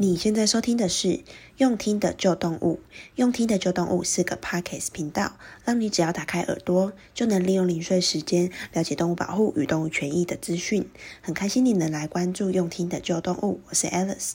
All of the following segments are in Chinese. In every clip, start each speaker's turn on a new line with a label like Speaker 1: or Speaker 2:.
Speaker 1: 你现在收听的是用听的旧动物，用听的旧动物是个 Podcast 频道，让你只要打开耳朵，就能利用零碎时间了解动物保护与动物权益的资讯。很开心你能来关注用听的旧动物，我是 Alice。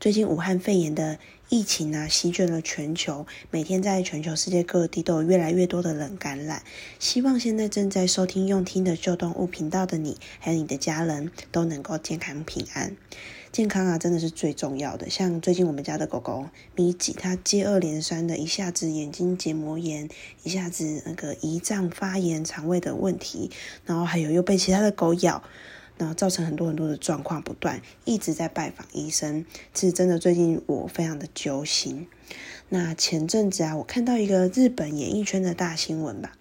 Speaker 1: 最近武汉肺炎的疫情啊，席卷了全球，每天在全球世界各地都有越来越多的人感染。希望现在正在收听用听的救动物频道的你，还有你的家人，都能够健康平安。健康啊，真的是最重要的。像最近我们家的狗狗咪吉，它接二连三的，一下子眼睛结膜炎，一下子那个胰脏发炎、肠胃的问题，然后还有又被其他的狗咬，然后造成很多很多的状况不断，一直在拜访医生。其实真的，最近我非常的揪心。那前阵子啊，我看到一个日本演艺圈的大新闻吧。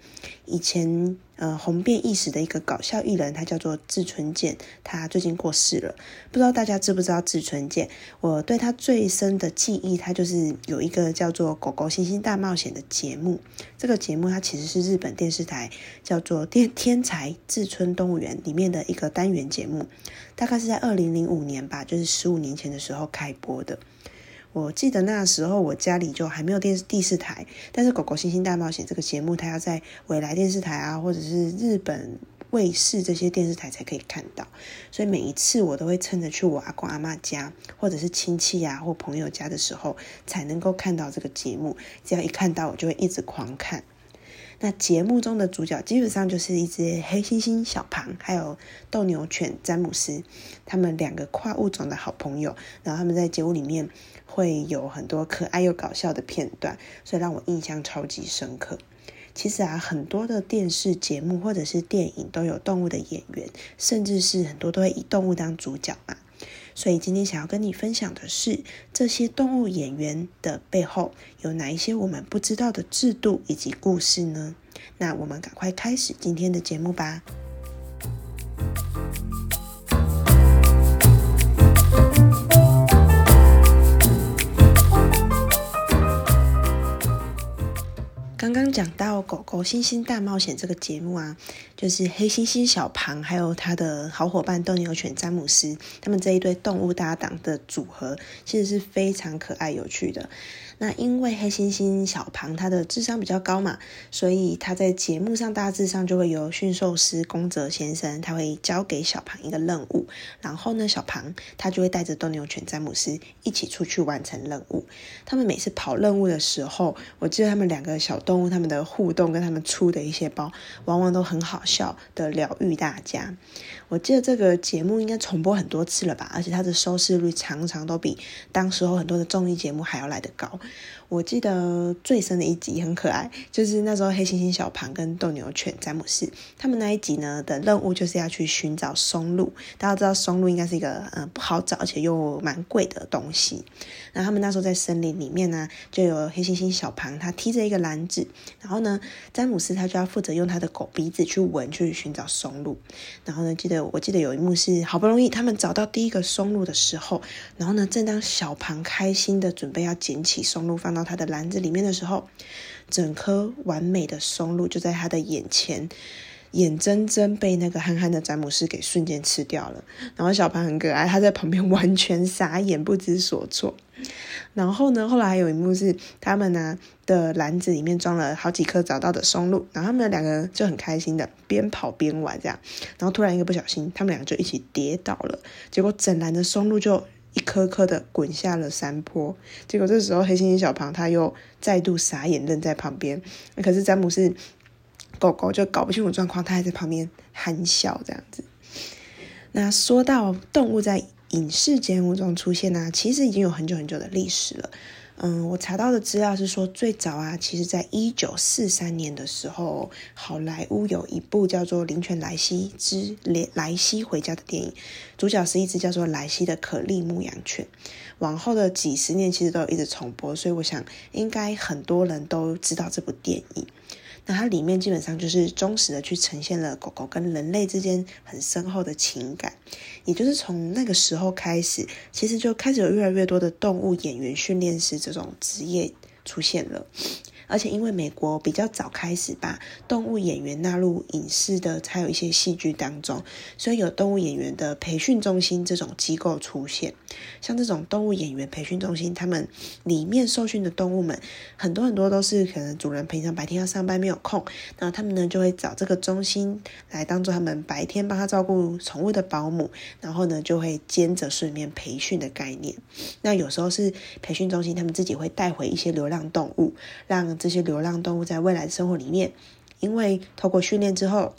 Speaker 1: 以前呃红遍一时的一个搞笑艺人，他叫做志村健，他最近过世了。不知道大家知不知道志村健？我对他最深的记忆，他就是有一个叫做《狗狗星星大冒险》的节目。这个节目它其实是日本电视台叫做《天天才志村动物园》里面的一个单元节目，大概是在二零零五年吧，就是十五年前的时候开播的。我记得那时候我家里就还没有电视第四台，但是《狗狗星星大冒险》这个节目，它要在未来电视台啊，或者是日本卫视这些电视台才可以看到，所以每一次我都会趁着去我阿公阿妈家，或者是亲戚啊或朋友家的时候，才能够看到这个节目。只要一看到，我就会一直狂看。那节目中的主角基本上就是一只黑猩猩小庞，还有斗牛犬詹姆斯，他们两个跨物种的好朋友。然后他们在节目里面会有很多可爱又搞笑的片段，所以让我印象超级深刻。其实啊，很多的电视节目或者是电影都有动物的演员，甚至是很多都会以动物当主角嘛。所以今天想要跟你分享的是，这些动物演员的背后有哪一些我们不知道的制度以及故事呢？那我们赶快开始今天的节目吧。刚刚讲到《狗狗星星大冒险》这个节目啊，就是黑猩猩小庞还有他的好伙伴斗牛犬詹姆斯，他们这一对动物搭档的组合，其实是非常可爱有趣的。那因为黑猩猩小庞他的智商比较高嘛，所以他在节目上大致上就会由驯兽师宫泽先生，他会交给小庞一个任务，然后呢，小庞他就会带着斗牛犬詹姆斯一起出去完成任务。他们每次跑任务的时候，我记得他们两个小动物他们的互动跟他们出的一些包，往往都很好笑的疗愈大家。我记得这个节目应该重播很多次了吧，而且它的收视率常常都比当时候很多的综艺节目还要来得高。我记得最深的一集很可爱，就是那时候黑猩猩小庞跟斗牛犬詹姆斯他们那一集呢的任务就是要去寻找松露。大家知道松露应该是一个嗯、呃、不好找而且又蛮贵的东西。然后他们那时候在森林里面呢，就有黑猩猩小庞他提着一个篮子，然后呢詹姆斯他就要负责用他的狗鼻子去闻去寻找松露。然后呢记得我记得有一幕是好不容易他们找到第一个松露的时候，然后呢正当小庞开心的准备要捡起松露放到他的篮子里面的时候，整颗完美的松露就在他的眼前，眼睁睁被那个憨憨的詹姆斯给瞬间吃掉了。然后小庞很可爱，他在旁边完全傻眼，不知所措。然后呢，后来还有一幕是他们呢的篮子里面装了好几颗找到的松露，然后他们两个就很开心的边跑边玩这样。然后突然一个不小心，他们两个就一起跌倒了，结果整篮的松露就。一颗颗的滚下了山坡，结果这时候黑猩猩小庞他又再度傻眼愣在旁边。可是詹姆斯狗狗就搞不清楚状况，它还在旁边憨笑这样子。那说到动物在影视节目中出现呢、其实已经有很久很久的历史了。嗯，我查到的资料是说，最早啊，其实在一九四三年的时候，好莱坞有一部叫做《灵犬莱西之莱西回家》的电影，主角是一只叫做莱西的可丽牧羊犬。往后的几十年，其实都有一直重播，所以我想应该很多人都知道这部电影。那它里面基本上就是忠实的去呈现了狗狗跟人类之间很深厚的情感，也就是从那个时候开始，其实就开始有越来越多的动物演员训练师这种职业出现了。而且因为美国比较早开始把动物演员纳入影视的，还有一些戏剧当中，所以有动物演员的培训中心这种机构出现。像这种动物演员培训中心，他们里面受训的动物们很多很多都是可能主人平常白天要上班没有空，那他们呢就会找这个中心来当做他们白天帮他照顾宠物的保姆，然后呢就会兼着顺便培训的概念。那有时候是培训中心他们自己会带回一些流浪动物，让这些流浪动物在未来的生活里面，因为透过训练之后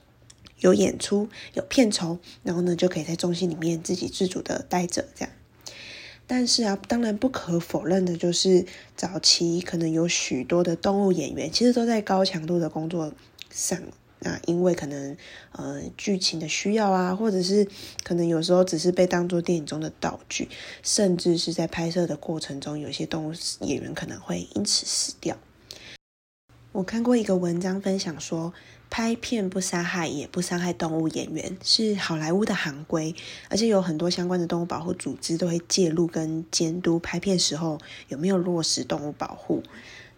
Speaker 1: 有演出有片酬，然后呢就可以在中心里面自给自足的待着这样。但是啊，当然不可否认的就是早期可能有许多的动物演员，其实都在高强度的工作上。那因为可能呃剧情的需要啊，或者是可能有时候只是被当做电影中的道具，甚至是在拍摄的过程中，有些动物演员可能会因此死掉。我看过一个文章分享说，拍片不杀害也不伤害动物演员是好莱坞的行规，而且有很多相关的动物保护组织都会介入跟监督拍片时候有没有落实动物保护。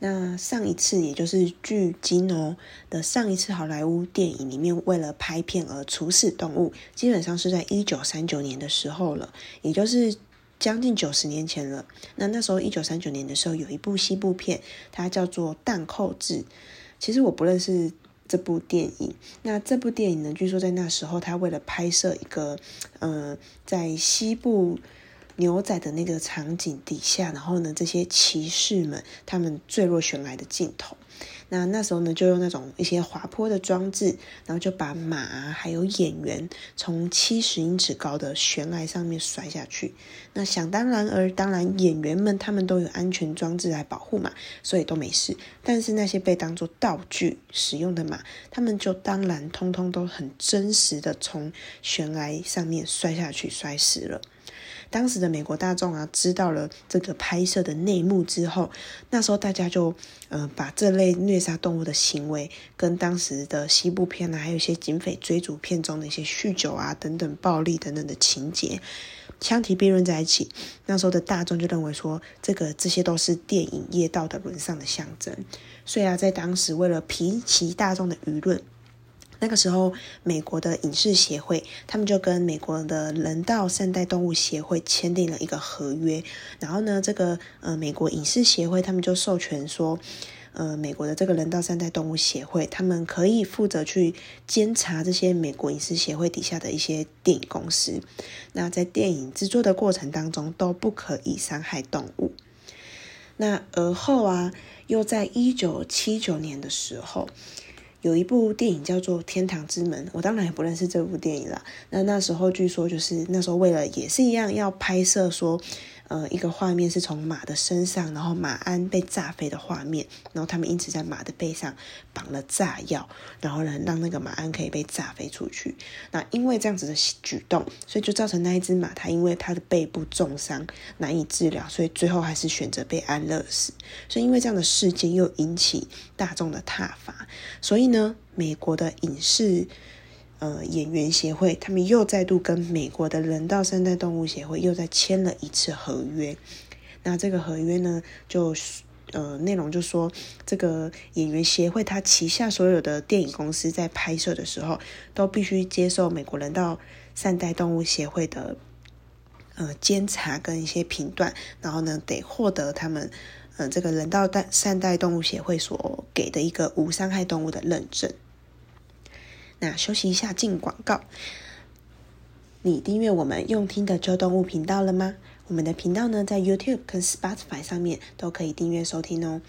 Speaker 1: 那上一次，也就是距今哦的上一次好莱坞电影里面，为了拍片而处死动物，基本上是在一九三九年的时候了，也就是将近九十年前了。那那时候一九三九年的时候，有一部西部片，它叫做《弹扣制》。其实我不认识这部电影。那这部电影呢，据说在那时候，他为了拍摄一个，呃，在西部。牛仔的那个场景底下，然后呢，这些骑士们他们坠落悬崖的镜头，那那时候呢，就用那种一些滑坡的装置，然后就把马还有演员从七十英尺高的悬崖上面摔下去。那想当然而当然，演员们他们都有安全装置来保护嘛，所以都没事。但是那些被当作道具使用的马，他们就当然通通都很真实的从悬崖上面摔下去，摔死了。当时的美国大众啊，知道了这个拍摄的内幕之后，那时候大家就呃把这类虐杀动物的行为跟当时的西部片啊，还有一些警匪追逐片中的一些酗酒啊等等暴力等等的情节相提并论在一起。那时候的大众就认为说，这个这些都是电影业道德沦丧的象征。所以啊，在当时为了平息大众的舆论。那个时候，美国的影视协会，他们就跟美国的人道善待动物协会签订了一个合约。然后呢，这个呃，美国影视协会他们就授权说，呃，美国的这个人道善待动物协会，他们可以负责去监察这些美国影视协会底下的一些电影公司。那在电影制作的过程当中，都不可以伤害动物。那而后啊，又在一九七九年的时候。有一部电影叫做《天堂之门》，我当然也不认识这部电影了。那那时候据说就是那时候为了也是一样要拍摄说。呃，一个画面是从马的身上，然后马鞍被炸飞的画面，然后他们因此在马的背上绑了炸药，然后呢，让那个马鞍可以被炸飞出去。那因为这样子的举动，所以就造成那一只马，它因为它的背部重伤难以治疗，所以最后还是选择被安乐死。所以因为这样的事件又引起大众的挞伐，所以呢，美国的影视。呃，演员协会他们又再度跟美国的人道善待动物协会又再签了一次合约。那这个合约呢，就呃内容就说，这个演员协会他旗下所有的电影公司在拍摄的时候，都必须接受美国人道善待动物协会的呃监察跟一些评断，然后呢，得获得他们呃这个人道善待动物协会所给的一个无伤害动物的认证。那休息一下，进广告。你订阅我们用听的周动物频道了吗？我们的频道呢，在 YouTube 跟 Spotify 上面都可以订阅收听哦。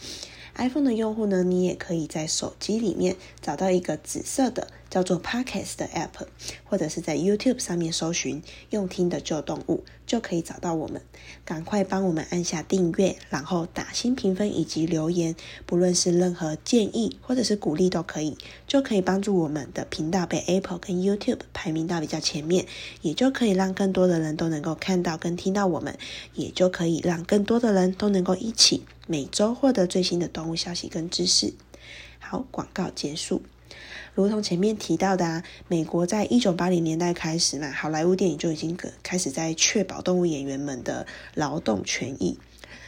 Speaker 1: iPhone 的用户呢，你也可以在手机里面找到一个紫色的叫做 Podcast 的 App，或者是在 YouTube 上面搜寻“用听的旧动物”，就可以找到我们。赶快帮我们按下订阅，然后打新评分以及留言，不论是任何建议或者是鼓励都可以，就可以帮助我们的频道被 Apple 跟 YouTube 排名到比较前面，也就可以让更多的人都能够看到跟听到我们，也就可以让更多的人都能够一起。每周获得最新的动物消息跟知识。好，广告结束。如同前面提到的啊，美国在一九八零年代开始嘛，好莱坞电影就已经开始在确保动物演员们的劳动权益。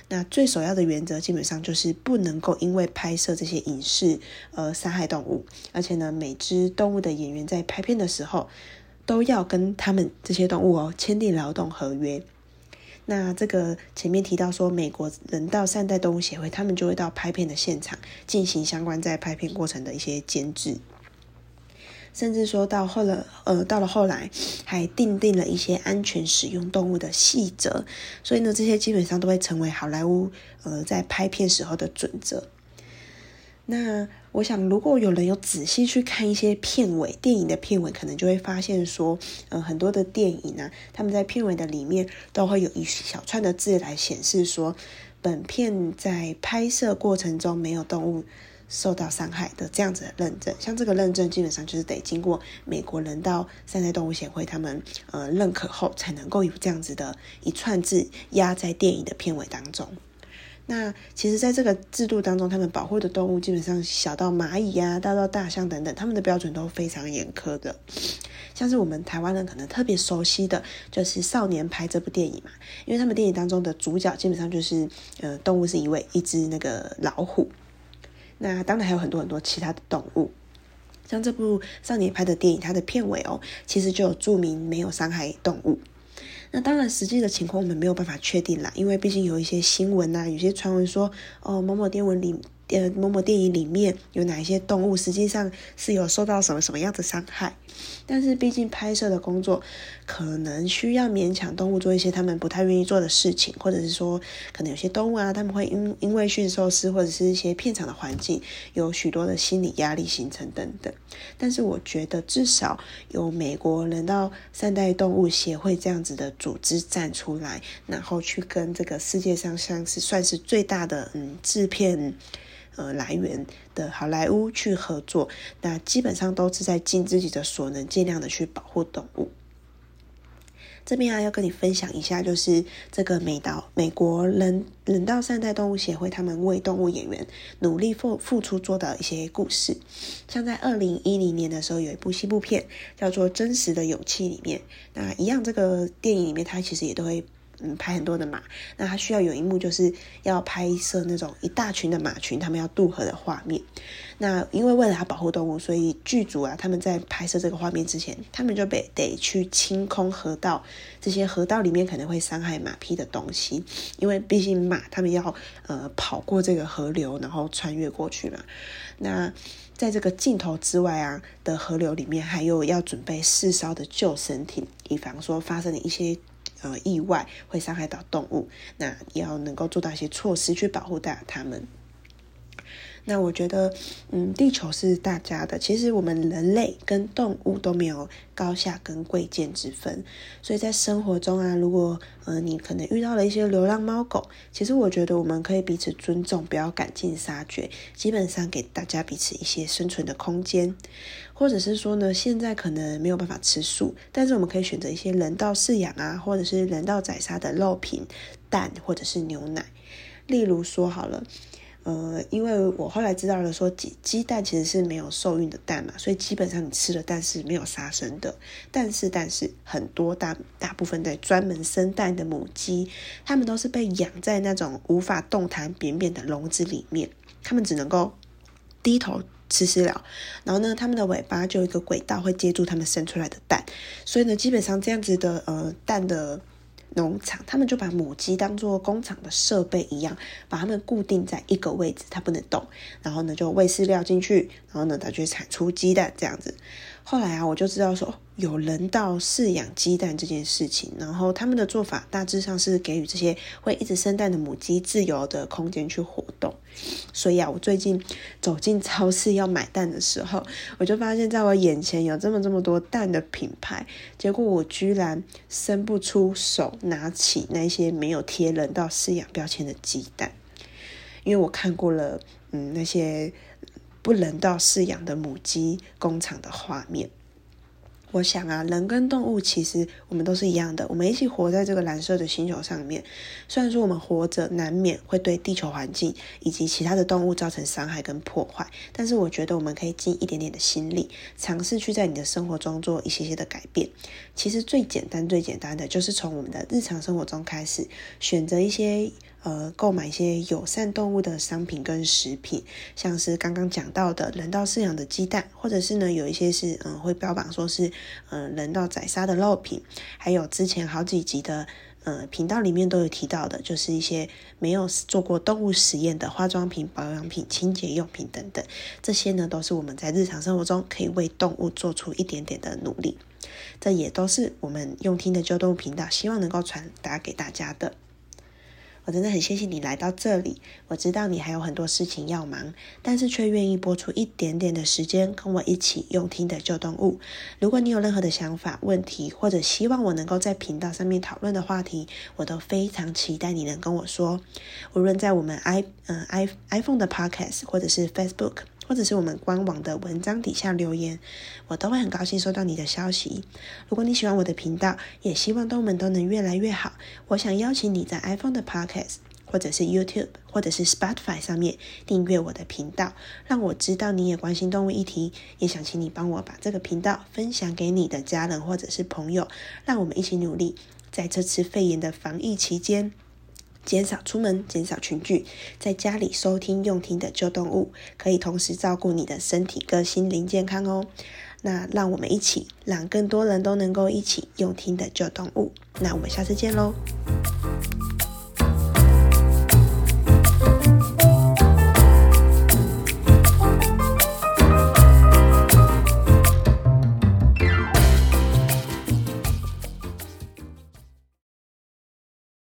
Speaker 1: 那最首要的原则基本上就是不能够因为拍摄这些影视而杀害动物，而且呢，每只动物的演员在拍片的时候都要跟他们这些动物哦签订劳动合约。那这个前面提到说，美国人道善待动物协会，他们就会到拍片的现场进行相关在拍片过程的一些监制，甚至说到后来，呃，到了后来还订定了一些安全使用动物的细则，所以呢，这些基本上都会成为好莱坞呃在拍片时候的准则。那我想，如果有人有仔细去看一些片尾电影的片尾，可能就会发现说，呃，很多的电影呢，他们在片尾的里面都会有一小串的字来显示说，本片在拍摄过程中没有动物受到伤害的这样子的认证。像这个认证，基本上就是得经过美国人道善待动物协会他们呃认可后，才能够有这样子的一串字压在电影的片尾当中。那其实，在这个制度当中，他们保护的动物基本上小到蚂蚁呀、啊，大到大象等等，他们的标准都非常严苛的。像是我们台湾人可能特别熟悉的，就是《少年派》这部电影嘛，因为他们电影当中的主角基本上就是，呃，动物是一位一只那个老虎。那当然还有很多很多其他的动物，像这部《少年拍》的电影，它的片尾哦，其实就有注明没有伤害动物。那当然，实际的情况我们没有办法确定啦，因为毕竟有一些新闻呐、啊，有些传闻说，哦，某某电文里。呃，某某电影里面有哪一些动物，实际上是有受到什么什么样的伤害？但是毕竟拍摄的工作可能需要勉强动物做一些他们不太愿意做的事情，或者是说，可能有些动物啊，他们会因因为驯兽师或者是一些片场的环境，有许多的心理压力形成等等。但是我觉得至少有美国人道善待动物协会这样子的组织站出来，然后去跟这个世界上像是算是最大的嗯制片。呃，来源的好莱坞去合作，那基本上都是在尽自己的所能，尽量的去保护动物。这边啊，要跟你分享一下，就是这个美岛美国人人道善待动物协会，他们为动物演员努力付付出做的一些故事。像在二零一零年的时候，有一部西部片叫做《真实的勇气》里面，那一样这个电影里面，它其实也都会。嗯，拍很多的马，那他需要有一幕，就是要拍摄那种一大群的马群，他们要渡河的画面。那因为为了要保护动物，所以剧组啊，他们在拍摄这个画面之前，他们就得得去清空河道，这些河道里面可能会伤害马匹的东西，因为毕竟马他们要呃跑过这个河流，然后穿越过去嘛。那在这个镜头之外啊的河流里面，还有要准备四艘的救生艇，以防说发生了一些。呃，意外会伤害到动物，那也要能够做到一些措施去保护到它们。那我觉得，嗯，地球是大家的。其实我们人类跟动物都没有高下跟贵贱之分。所以在生活中啊，如果呃你可能遇到了一些流浪猫狗，其实我觉得我们可以彼此尊重，不要赶尽杀绝，基本上给大家彼此一些生存的空间。或者是说呢，现在可能没有办法吃素，但是我们可以选择一些人道饲养啊，或者是人道宰杀的肉品、蛋或者是牛奶。例如说好了。呃，因为我后来知道了说，鸡鸡蛋其实是没有受孕的蛋嘛，所以基本上你吃的蛋是没有杀生的。但是，但是很多大大部分在专门生蛋的母鸡，它们都是被养在那种无法动弹、扁扁的笼子里面，它们只能够低头吃饲料，然后呢，它们的尾巴就有一个轨道会接住它们生出来的蛋，所以呢，基本上这样子的呃蛋的。农场，他们就把母鸡当做工厂的设备一样，把它们固定在一个位置，它不能动。然后呢，就喂饲料进去，然后呢，它就产出鸡蛋这样子。后来啊，我就知道说有人道饲养鸡蛋这件事情，然后他们的做法大致上是给予这些会一直生蛋的母鸡自由的空间去活动。所以啊，我最近走进超市要买蛋的时候，我就发现在我眼前有这么这么多蛋的品牌，结果我居然伸不出手拿起那些没有贴人道饲养标签的鸡蛋，因为我看过了，嗯，那些。不人道饲养的母鸡工厂的画面，我想啊，人跟动物其实我们都是一样的，我们一起活在这个蓝色的星球上面。虽然说我们活着难免会对地球环境以及其他的动物造成伤害跟破坏，但是我觉得我们可以尽一点点的心力，尝试去在你的生活中做一些些的改变。其实最简单、最简单的就是从我们的日常生活中开始，选择一些。呃购买一些友善动物的商品跟食品，像是刚刚讲到的人道饲养的鸡蛋，或者是呢有一些是嗯会标榜说是嗯、人道宰杀的肉品，还有之前好几集的。呃，频道里面都有提到的，就是一些没有做过动物实验的化妆品、保养品、清洁用品等等，这些呢都是我们在日常生活中可以为动物做出一点点的努力，这也都是我们用听的救动物频道希望能够传达给大家的。我真的很谢谢你来到这里。我知道你还有很多事情要忙，但是却愿意拨出一点点的时间跟我一起用听的旧动物。如果你有任何的想法、问题，或者希望我能够在频道上面讨论的话题，我都非常期待你能跟我说。无论在我们 i 嗯 i iPhone 的 Podcast，或者是 Facebook。或者是我们官网的文章底下留言，我都会很高兴收到你的消息。如果你喜欢我的频道，也希望动物们都能越来越好，我想邀请你在 iPhone 的 Podcast，或者是 YouTube，或者是 Spotify 上面订阅我的频道，让我知道你也关心动物议题。也想请你帮我把这个频道分享给你的家人或者是朋友，让我们一起努力，在这次肺炎的防疫期间。减少出门，减少群聚，在家里收听用听的旧动物，可以同时照顾你的身体跟心灵健康哦。那让我们一起，让更多人都能够一起用听的旧动物。那我们下次见喽。